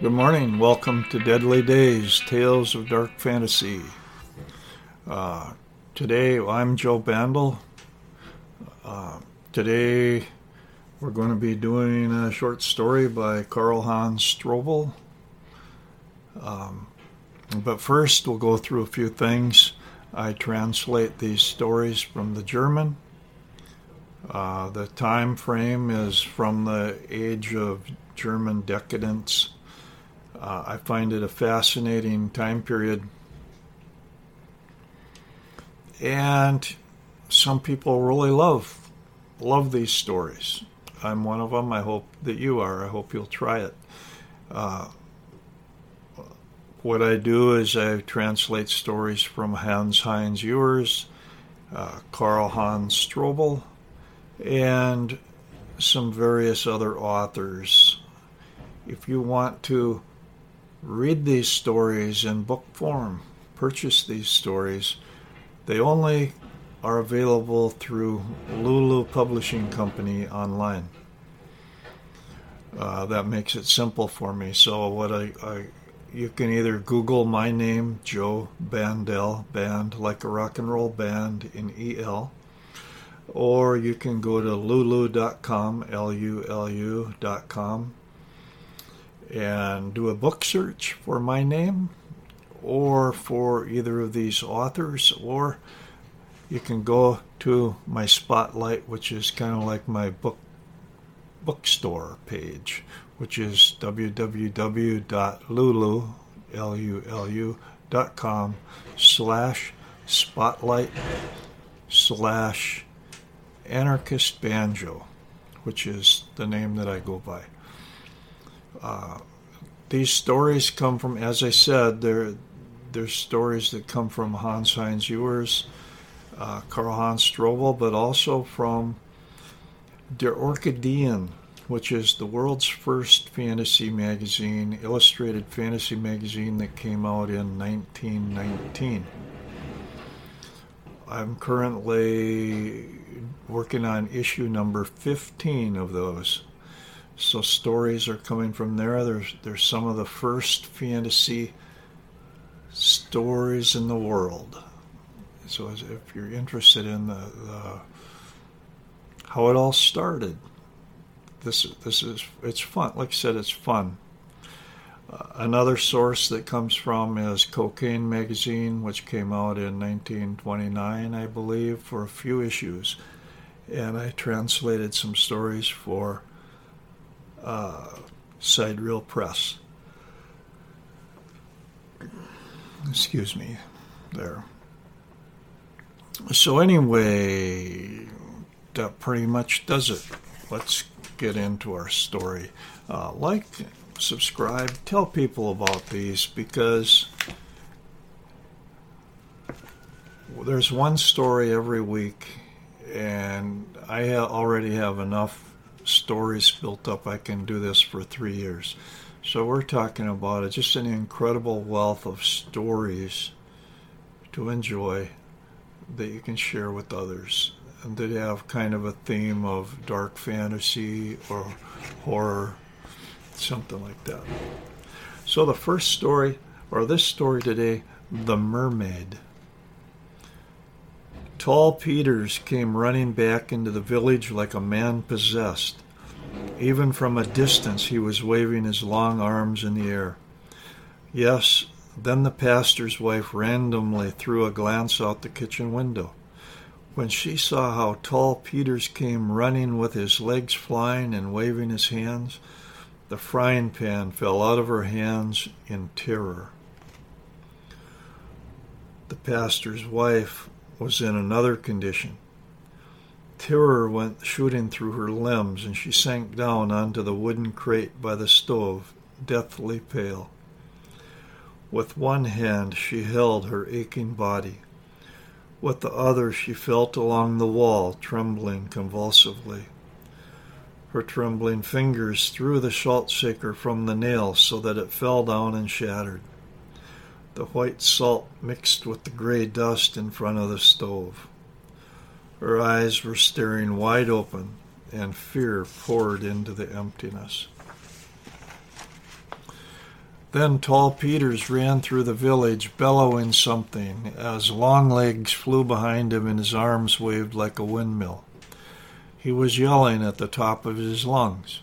Good morning. Welcome to Deadly Days Tales of Dark Fantasy. Uh, today, I'm Joe Bandel. Uh, today, we're going to be doing a short story by Karl Hans Strobl. Um, but first, we'll go through a few things. I translate these stories from the German. Uh, the time frame is from the age of German decadence uh, I find it a fascinating time period. And some people really love love these stories. I'm one of them. I hope that you are. I hope you'll try it. Uh, what I do is I translate stories from Hans Heinz Ewers, uh, Karl Hans Strobl, and some various other authors. If you want to read these stories in book form, purchase these stories. They only are available through Lulu Publishing Company online. Uh, that makes it simple for me. So what I, I, you can either Google my name, Joe Bandel, band like a rock and roll band in EL, or you can go to lulu.com, L-U-L-U.com, and do a book search for my name or for either of these authors, or you can go to my spotlight, which is kind of like my book bookstore page, which is www.lulu.com slash spotlight slash anarchist banjo, which is the name that I go by. Uh, these stories come from, as I said, they're, they're stories that come from Hans Heinz Ewers, uh, Karl Hans Strobl, but also from Der Orchidean, which is the world's first fantasy magazine, illustrated fantasy magazine that came out in 1919. I'm currently working on issue number 15 of those. So stories are coming from there. There's there's some of the first fantasy stories in the world. So if you're interested in the, the how it all started, this this is it's fun. Like I said, it's fun. Uh, another source that comes from is Cocaine Magazine, which came out in 1929, I believe, for a few issues, and I translated some stories for uh, Sidereal Press. Excuse me, there. So, anyway, that pretty much does it. Let's get into our story. Uh, like, subscribe, tell people about these because there's one story every week, and I already have enough stories built up. I can do this for three years. So we're talking about just an incredible wealth of stories to enjoy that you can share with others and that have kind of a theme of dark fantasy or horror, something like that. So the first story, or this story today, The Mermaid. Tall Peters came running back into the village like a man possessed. Even from a distance, he was waving his long arms in the air. Yes, then the pastor's wife randomly threw a glance out the kitchen window. When she saw how tall Peters came running with his legs flying and waving his hands, the frying pan fell out of her hands in terror. The pastor's wife was in another condition. Terror went shooting through her limbs, and she sank down onto the wooden crate by the stove, deathly pale. With one hand she held her aching body. With the other she felt along the wall, trembling convulsively. Her trembling fingers threw the salt shaker from the nail so that it fell down and shattered. The white salt mixed with the gray dust in front of the stove. Her eyes were staring wide open, and fear poured into the emptiness. Then tall Peters ran through the village, bellowing something, as Longlegs flew behind him and his arms waved like a windmill. He was yelling at the top of his lungs.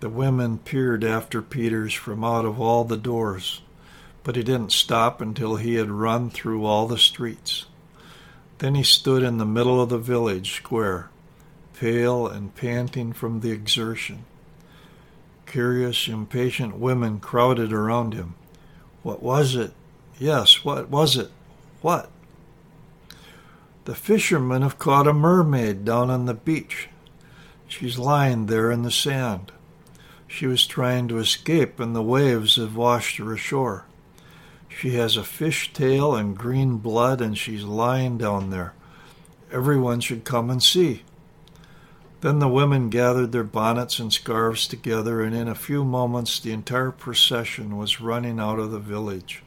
The women peered after Peters from out of all the doors, but he didn't stop until he had run through all the streets. Then he stood in the middle of the village square, pale and panting from the exertion. Curious, impatient women crowded around him. What was it? Yes, what was it? What? The fishermen have caught a mermaid down on the beach. She's lying there in the sand. She was trying to escape, and the waves have washed her ashore. She has a fish tail and green blood, and she's lying down there. Everyone should come and see. Then the women gathered their bonnets and scarves together, and in a few moments the entire procession was running out of the village.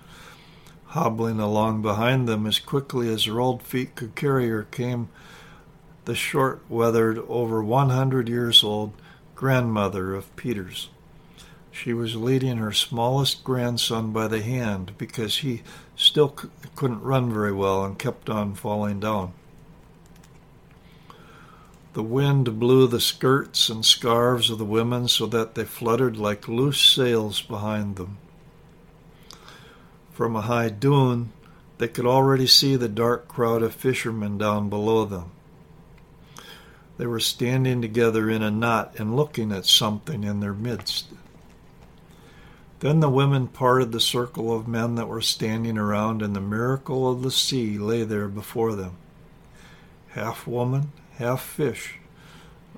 Hobbling along behind them as quickly as her old feet could carry her came the short, weathered, over 100 years old grandmother of Peter's. She was leading her smallest grandson by the hand because he still c- couldn't run very well and kept on falling down. The wind blew the skirts and scarves of the women so that they fluttered like loose sails behind them. From a high dune, they could already see the dark crowd of fishermen down below them. They were standing together in a knot and looking at something in their midst. Then the women parted the circle of men that were standing around, and the miracle of the sea lay there before them. Half woman, half fish,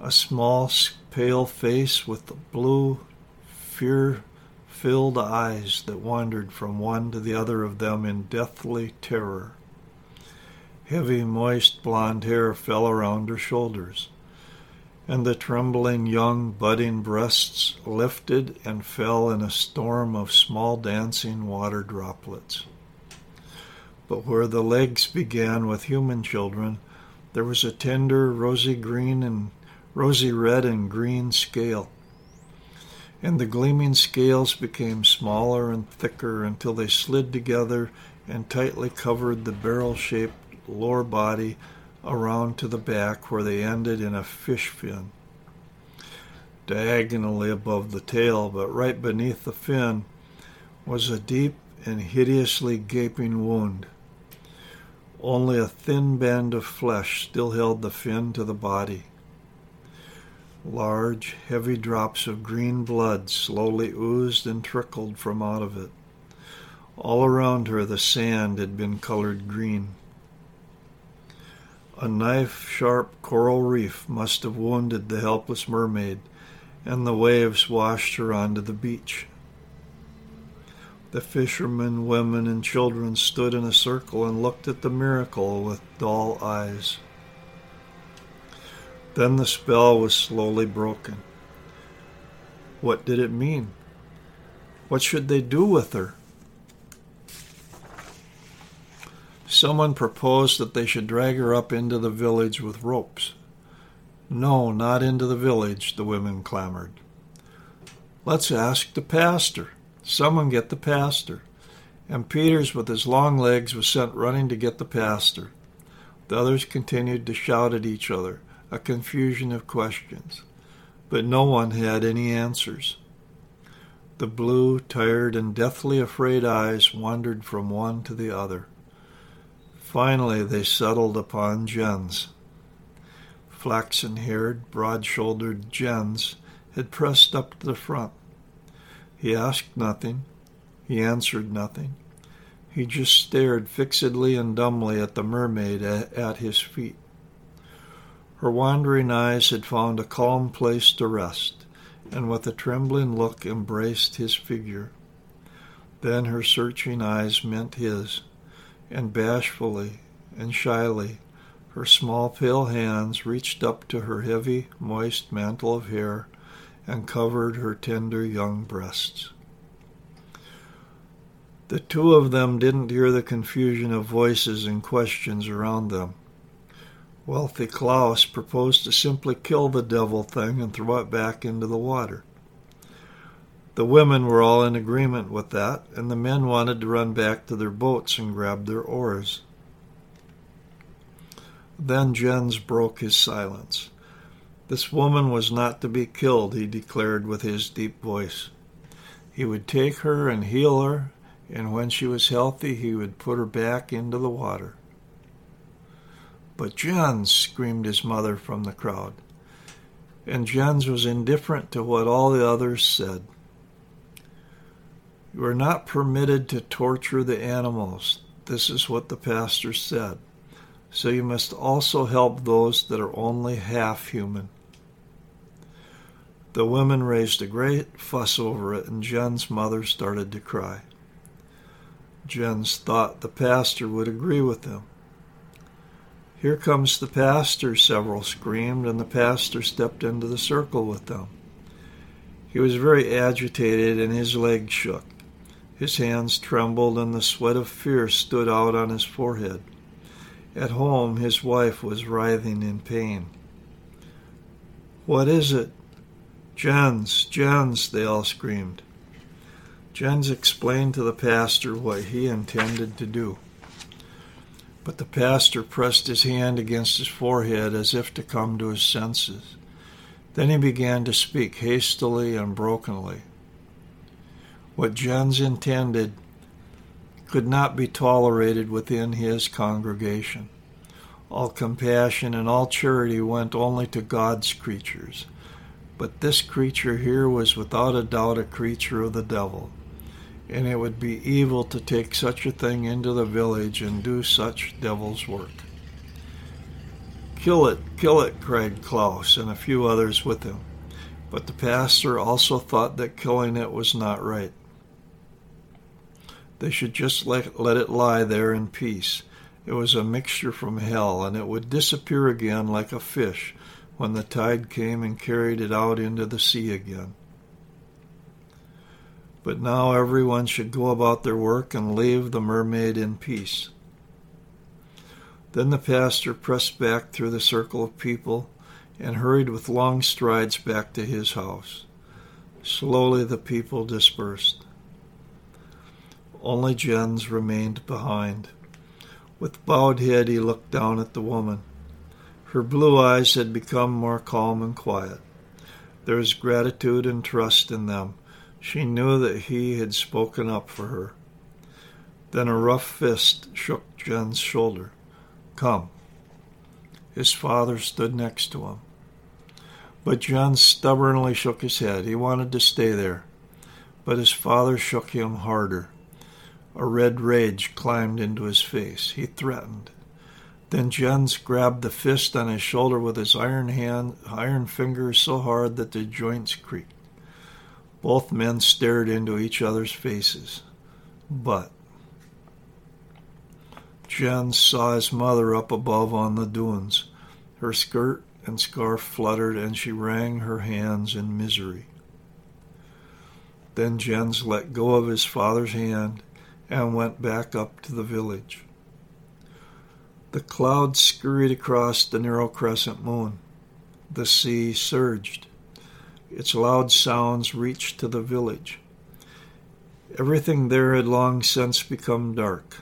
a small, pale face with blue, fear filled eyes that wandered from one to the other of them in deathly terror. Heavy, moist blonde hair fell around her shoulders, and the trembling young, budding breasts lifted and fell in a storm of small dancing water droplets. But where the legs began with human children, there was a tender, rosy green and rosy red and green scale and the gleaming scales became smaller and thicker until they slid together and tightly covered the barrel shaped lower body around to the back where they ended in a fish fin. Diagonally above the tail, but right beneath the fin, was a deep and hideously gaping wound. Only a thin band of flesh still held the fin to the body. Large, heavy drops of green blood slowly oozed and trickled from out of it. All around her the sand had been colored green. A knife sharp coral reef must have wounded the helpless mermaid, and the waves washed her onto the beach. The fishermen, women, and children stood in a circle and looked at the miracle with dull eyes. Then the spell was slowly broken. What did it mean? What should they do with her? Someone proposed that they should drag her up into the village with ropes. No, not into the village, the women clamored. Let's ask the pastor. Someone get the pastor. And Peters, with his long legs, was sent running to get the pastor. The others continued to shout at each other a confusion of questions, but no one had any answers. The blue, tired, and deathly afraid eyes wandered from one to the other. Finally, they settled upon Jens. Flaxen haired, broad shouldered Jens had pressed up to the front. He asked nothing. He answered nothing. He just stared fixedly and dumbly at the mermaid at his feet. Her wandering eyes had found a calm place to rest, and with a trembling look embraced his figure. Then her searching eyes met his, and bashfully and shyly her small pale hands reached up to her heavy, moist mantle of hair and covered her tender young breasts. The two of them didn't hear the confusion of voices and questions around them. Wealthy Klaus proposed to simply kill the devil thing and throw it back into the water. The women were all in agreement with that, and the men wanted to run back to their boats and grab their oars. Then Jens broke his silence. This woman was not to be killed, he declared with his deep voice. He would take her and heal her, and when she was healthy, he would put her back into the water. But Jens, screamed his mother from the crowd. And Jens was indifferent to what all the others said. You are not permitted to torture the animals. This is what the pastor said. So you must also help those that are only half human. The women raised a great fuss over it, and Jens' mother started to cry. Jens thought the pastor would agree with them. Here comes the pastor, several screamed, and the pastor stepped into the circle with them. He was very agitated and his legs shook. His hands trembled and the sweat of fear stood out on his forehead. At home, his wife was writhing in pain. What is it? Jens, Jens, they all screamed. Jens explained to the pastor what he intended to do. But the pastor pressed his hand against his forehead as if to come to his senses. Then he began to speak hastily and brokenly. What Jens intended could not be tolerated within his congregation. All compassion and all charity went only to God's creatures. But this creature here was without a doubt a creature of the devil and it would be evil to take such a thing into the village and do such devil's work. Kill it, kill it, cried Klaus and a few others with him. But the pastor also thought that killing it was not right. They should just let, let it lie there in peace. It was a mixture from hell, and it would disappear again like a fish when the tide came and carried it out into the sea again. But now everyone should go about their work and leave the mermaid in peace. Then the pastor pressed back through the circle of people and hurried with long strides back to his house. Slowly the people dispersed. Only Jens remained behind. With bowed head he looked down at the woman. Her blue eyes had become more calm and quiet. There was gratitude and trust in them, she knew that he had spoken up for her. Then a rough fist shook Jens' shoulder. Come. His father stood next to him. But Jens stubbornly shook his head. He wanted to stay there. But his father shook him harder. A red rage climbed into his face. He threatened. Then Jens grabbed the fist on his shoulder with his iron hand, iron fingers so hard that the joints creaked. Both men stared into each other's faces. But Jens saw his mother up above on the dunes. Her skirt and scarf fluttered, and she wrung her hands in misery. Then Jens let go of his father's hand and went back up to the village. The clouds scurried across the narrow crescent moon. The sea surged. Its loud sounds reached to the village. Everything there had long since become dark.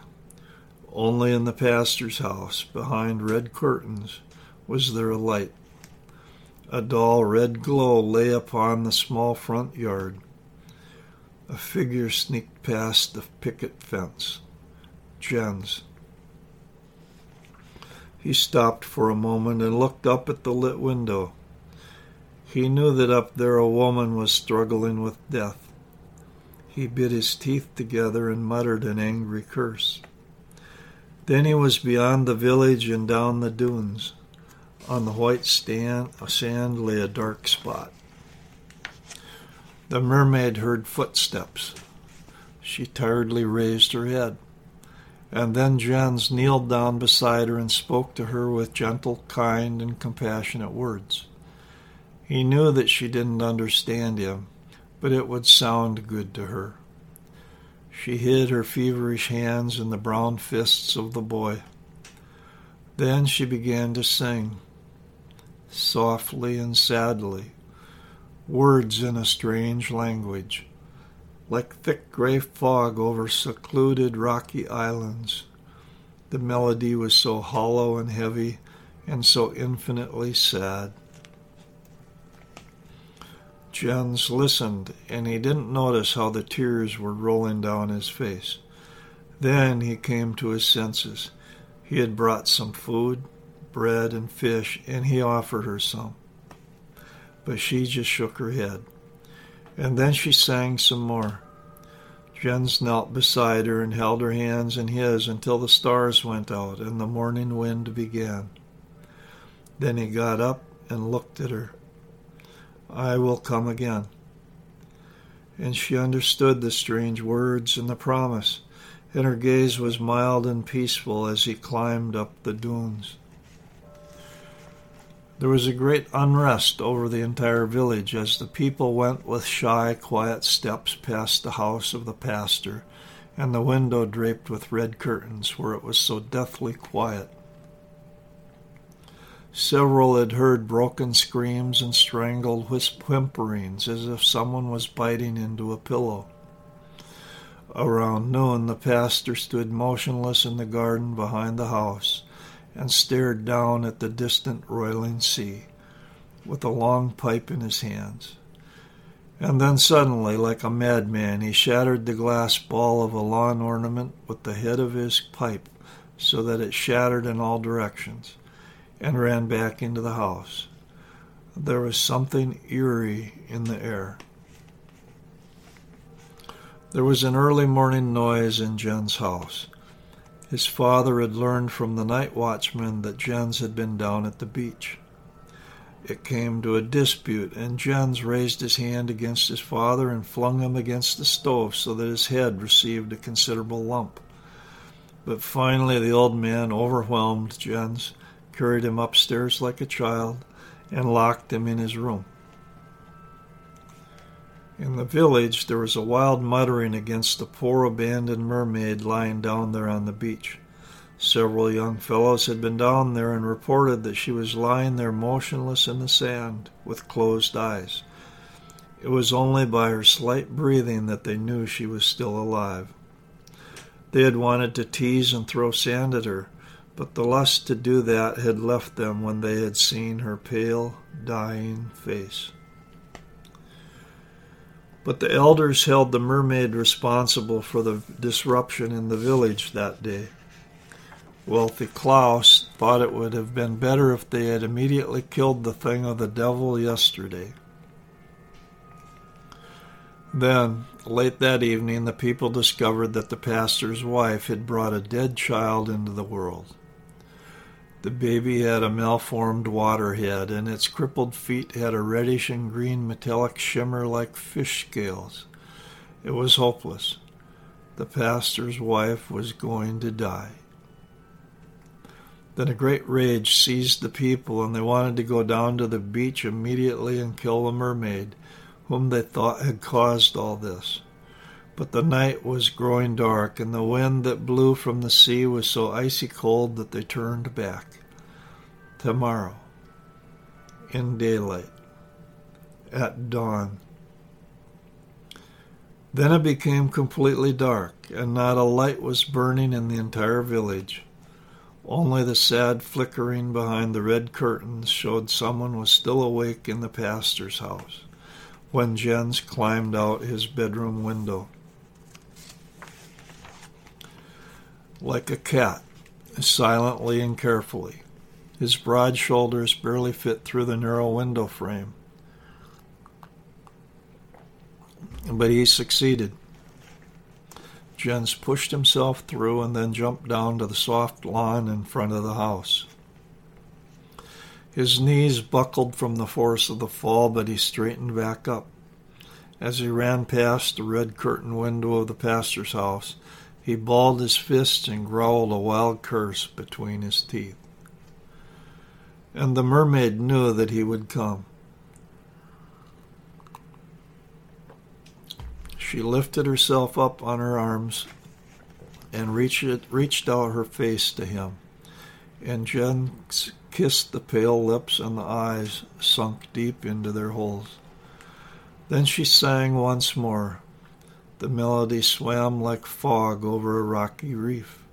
Only in the pastor's house, behind red curtains, was there a light. A dull red glow lay upon the small front yard. A figure sneaked past the picket fence. Jens. He stopped for a moment and looked up at the lit window. He knew that up there a woman was struggling with death. He bit his teeth together and muttered an angry curse. Then he was beyond the village and down the dunes. On the white stand, sand lay a dark spot. The mermaid heard footsteps. She tiredly raised her head. And then Jens kneeled down beside her and spoke to her with gentle, kind, and compassionate words. He knew that she didn't understand him, but it would sound good to her. She hid her feverish hands in the brown fists of the boy. Then she began to sing, softly and sadly, words in a strange language, like thick gray fog over secluded rocky islands. The melody was so hollow and heavy and so infinitely sad. Jens listened, and he didn't notice how the tears were rolling down his face. Then he came to his senses. He had brought some food, bread, and fish, and he offered her some. But she just shook her head. And then she sang some more. Jens knelt beside her and held her hands in his until the stars went out and the morning wind began. Then he got up and looked at her. I will come again. And she understood the strange words and the promise, and her gaze was mild and peaceful as he climbed up the dunes. There was a great unrest over the entire village as the people went with shy, quiet steps past the house of the pastor and the window draped with red curtains where it was so deathly quiet. Several had heard broken screams and strangled whimperings as if someone was biting into a pillow. Around noon, the pastor stood motionless in the garden behind the house and stared down at the distant roiling sea with a long pipe in his hands. And then suddenly, like a madman, he shattered the glass ball of a lawn ornament with the head of his pipe so that it shattered in all directions and ran back into the house. There was something eerie in the air. There was an early morning noise in Jens' house. His father had learned from the night watchman that Jens had been down at the beach. It came to a dispute, and Jens raised his hand against his father and flung him against the stove so that his head received a considerable lump. But finally the old man overwhelmed Jens carried him upstairs like a child, and locked him in his room. In the village, there was a wild muttering against the poor abandoned mermaid lying down there on the beach. Several young fellows had been down there and reported that she was lying there motionless in the sand with closed eyes. It was only by her slight breathing that they knew she was still alive. They had wanted to tease and throw sand at her, but the lust to do that had left them when they had seen her pale, dying face. But the elders held the mermaid responsible for the disruption in the village that day. Wealthy Klaus thought it would have been better if they had immediately killed the thing of the devil yesterday. Then, late that evening, the people discovered that the pastor's wife had brought a dead child into the world. The baby had a malformed water head, and its crippled feet had a reddish and green metallic shimmer like fish scales. It was hopeless. The pastor's wife was going to die. Then a great rage seized the people, and they wanted to go down to the beach immediately and kill the mermaid, whom they thought had caused all this. But the night was growing dark, and the wind that blew from the sea was so icy cold that they turned back. Tomorrow, in daylight, at dawn. Then it became completely dark, and not a light was burning in the entire village. Only the sad flickering behind the red curtains showed someone was still awake in the pastor's house when Jens climbed out his bedroom window. like a cat, silently and carefully. His broad shoulders barely fit through the narrow window frame. But he succeeded. Jens pushed himself through and then jumped down to the soft lawn in front of the house. His knees buckled from the force of the fall, but he straightened back up. As he ran past the red curtain window of the pastor's house, he balled his fists and growled a wild curse between his teeth. And the mermaid knew that he would come. She lifted herself up on her arms and reached, reached out her face to him. And Jens kissed the pale lips and the eyes sunk deep into their holes. Then she sang once more, The melody swam like fog over a rocky reef.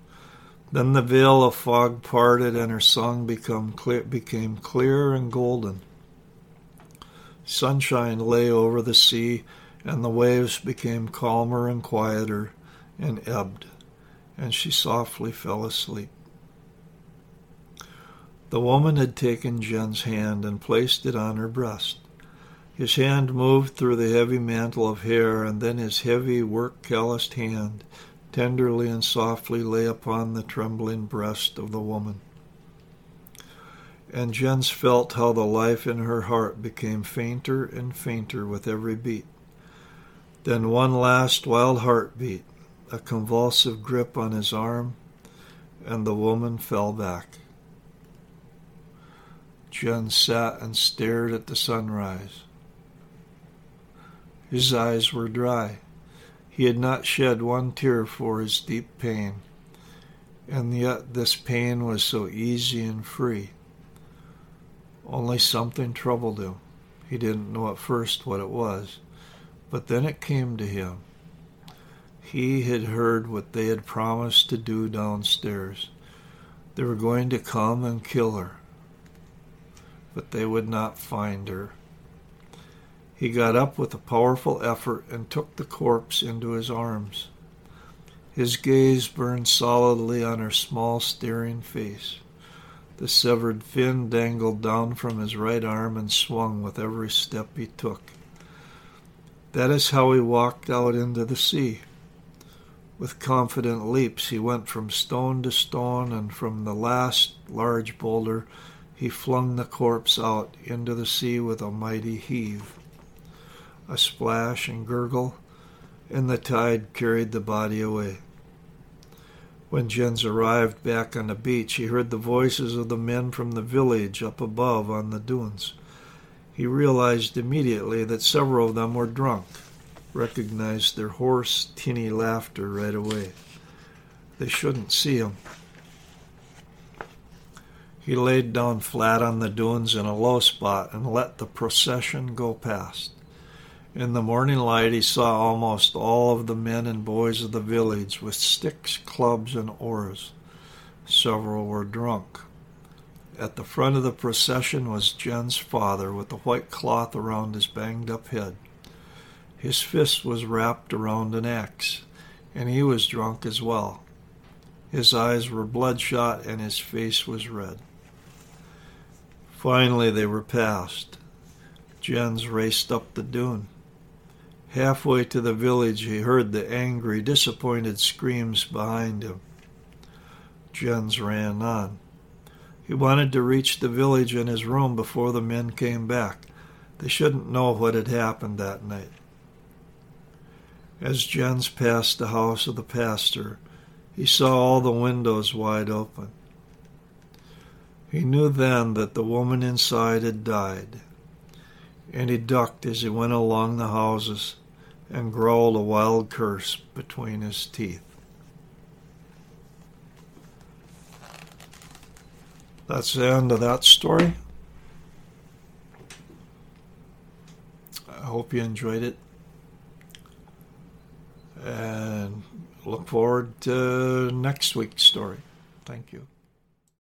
Then the veil of fog parted and her song become clear, became clear and golden. Sunshine lay over the sea, and the waves became calmer and quieter and ebbed, and she softly fell asleep. The woman had taken Jens' hand and placed it on her breast. His hand moved through the heavy mantle of hair, and then his heavy, work-calloused hand tenderly and softly lay upon the trembling breast of the woman. And Jens felt how the life in her heart became fainter and fainter with every beat. Then one last wild heartbeat, a convulsive grip on his arm, and the woman fell back. Jens sat and stared at the sunrise. His eyes were dry. He had not shed one tear for his deep pain, and yet this pain was so easy and free. Only something troubled him. He didn't know at first what it was, but then it came to him. He had heard what they had promised to do downstairs. They were going to come and kill her, but they would not find her. He got up with a powerful effort and took the corpse into his arms. His gaze burned solidly on her small, staring face. The severed fin dangled down from his right arm and swung with every step he took. That is how he walked out into the sea. With confident leaps, he went from stone to stone, and from the last large boulder, he flung the corpse out into the sea with a mighty heave a splash and gurgle, and the tide carried the body away. When Jens arrived back on the beach, he heard the voices of the men from the village up above on the dunes. He realized immediately that several of them were drunk, recognized their hoarse, tinny laughter right away. They shouldn't see him. He laid down flat on the dunes in a low spot and let the procession go past. In the morning light, he saw almost all of the men and boys of the village with sticks, clubs, and oars. Several were drunk. At the front of the procession was Jens' father with the white cloth around his banged up head. His fist was wrapped around an axe, and he was drunk as well. His eyes were bloodshot and his face was red. Finally, they were past. Jens raced up the dune. Halfway to the village, he heard the angry, disappointed screams behind him. Jens ran on. He wanted to reach the village and his room before the men came back. They shouldn't know what had happened that night. As Jens passed the house of the pastor, he saw all the windows wide open. He knew then that the woman inside had died, and he ducked as he went along the houses and growled a wild curse between his teeth. That's the end of that story. I hope you enjoyed it. And look forward to next week's story. Thank you.